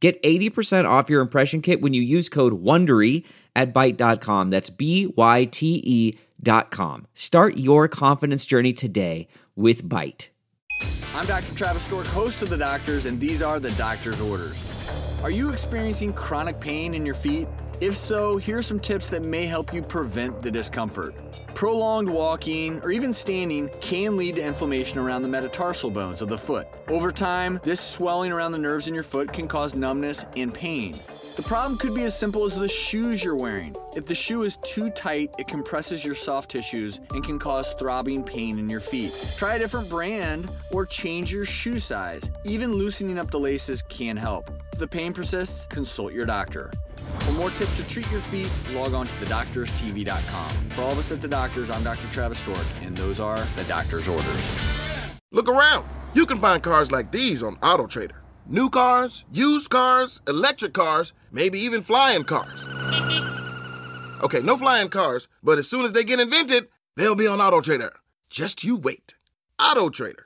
Get 80% off your impression kit when you use code WONDERY at Byte.com. That's B-Y-T-E dot com. Start your confidence journey today with Byte. I'm Dr. Travis Stork, host of The Doctors, and these are The Doctor's Orders. Are you experiencing chronic pain in your feet? If so, here are some tips that may help you prevent the discomfort. Prolonged walking or even standing can lead to inflammation around the metatarsal bones of the foot. Over time, this swelling around the nerves in your foot can cause numbness and pain. The problem could be as simple as the shoes you're wearing. If the shoe is too tight, it compresses your soft tissues and can cause throbbing pain in your feet. Try a different brand or change your shoe size. Even loosening up the laces can help. If the pain persists, consult your doctor. For more tips to treat your feet, log on to thedoctorstv.com. For all of us at The Doctors, I'm Dr. Travis Stork, and those are The Doctor's Orders. Look around. You can find cars like these on AutoTrader. New cars, used cars, electric cars, maybe even flying cars. Okay, no flying cars, but as soon as they get invented, they'll be on AutoTrader. Just you wait. AutoTrader.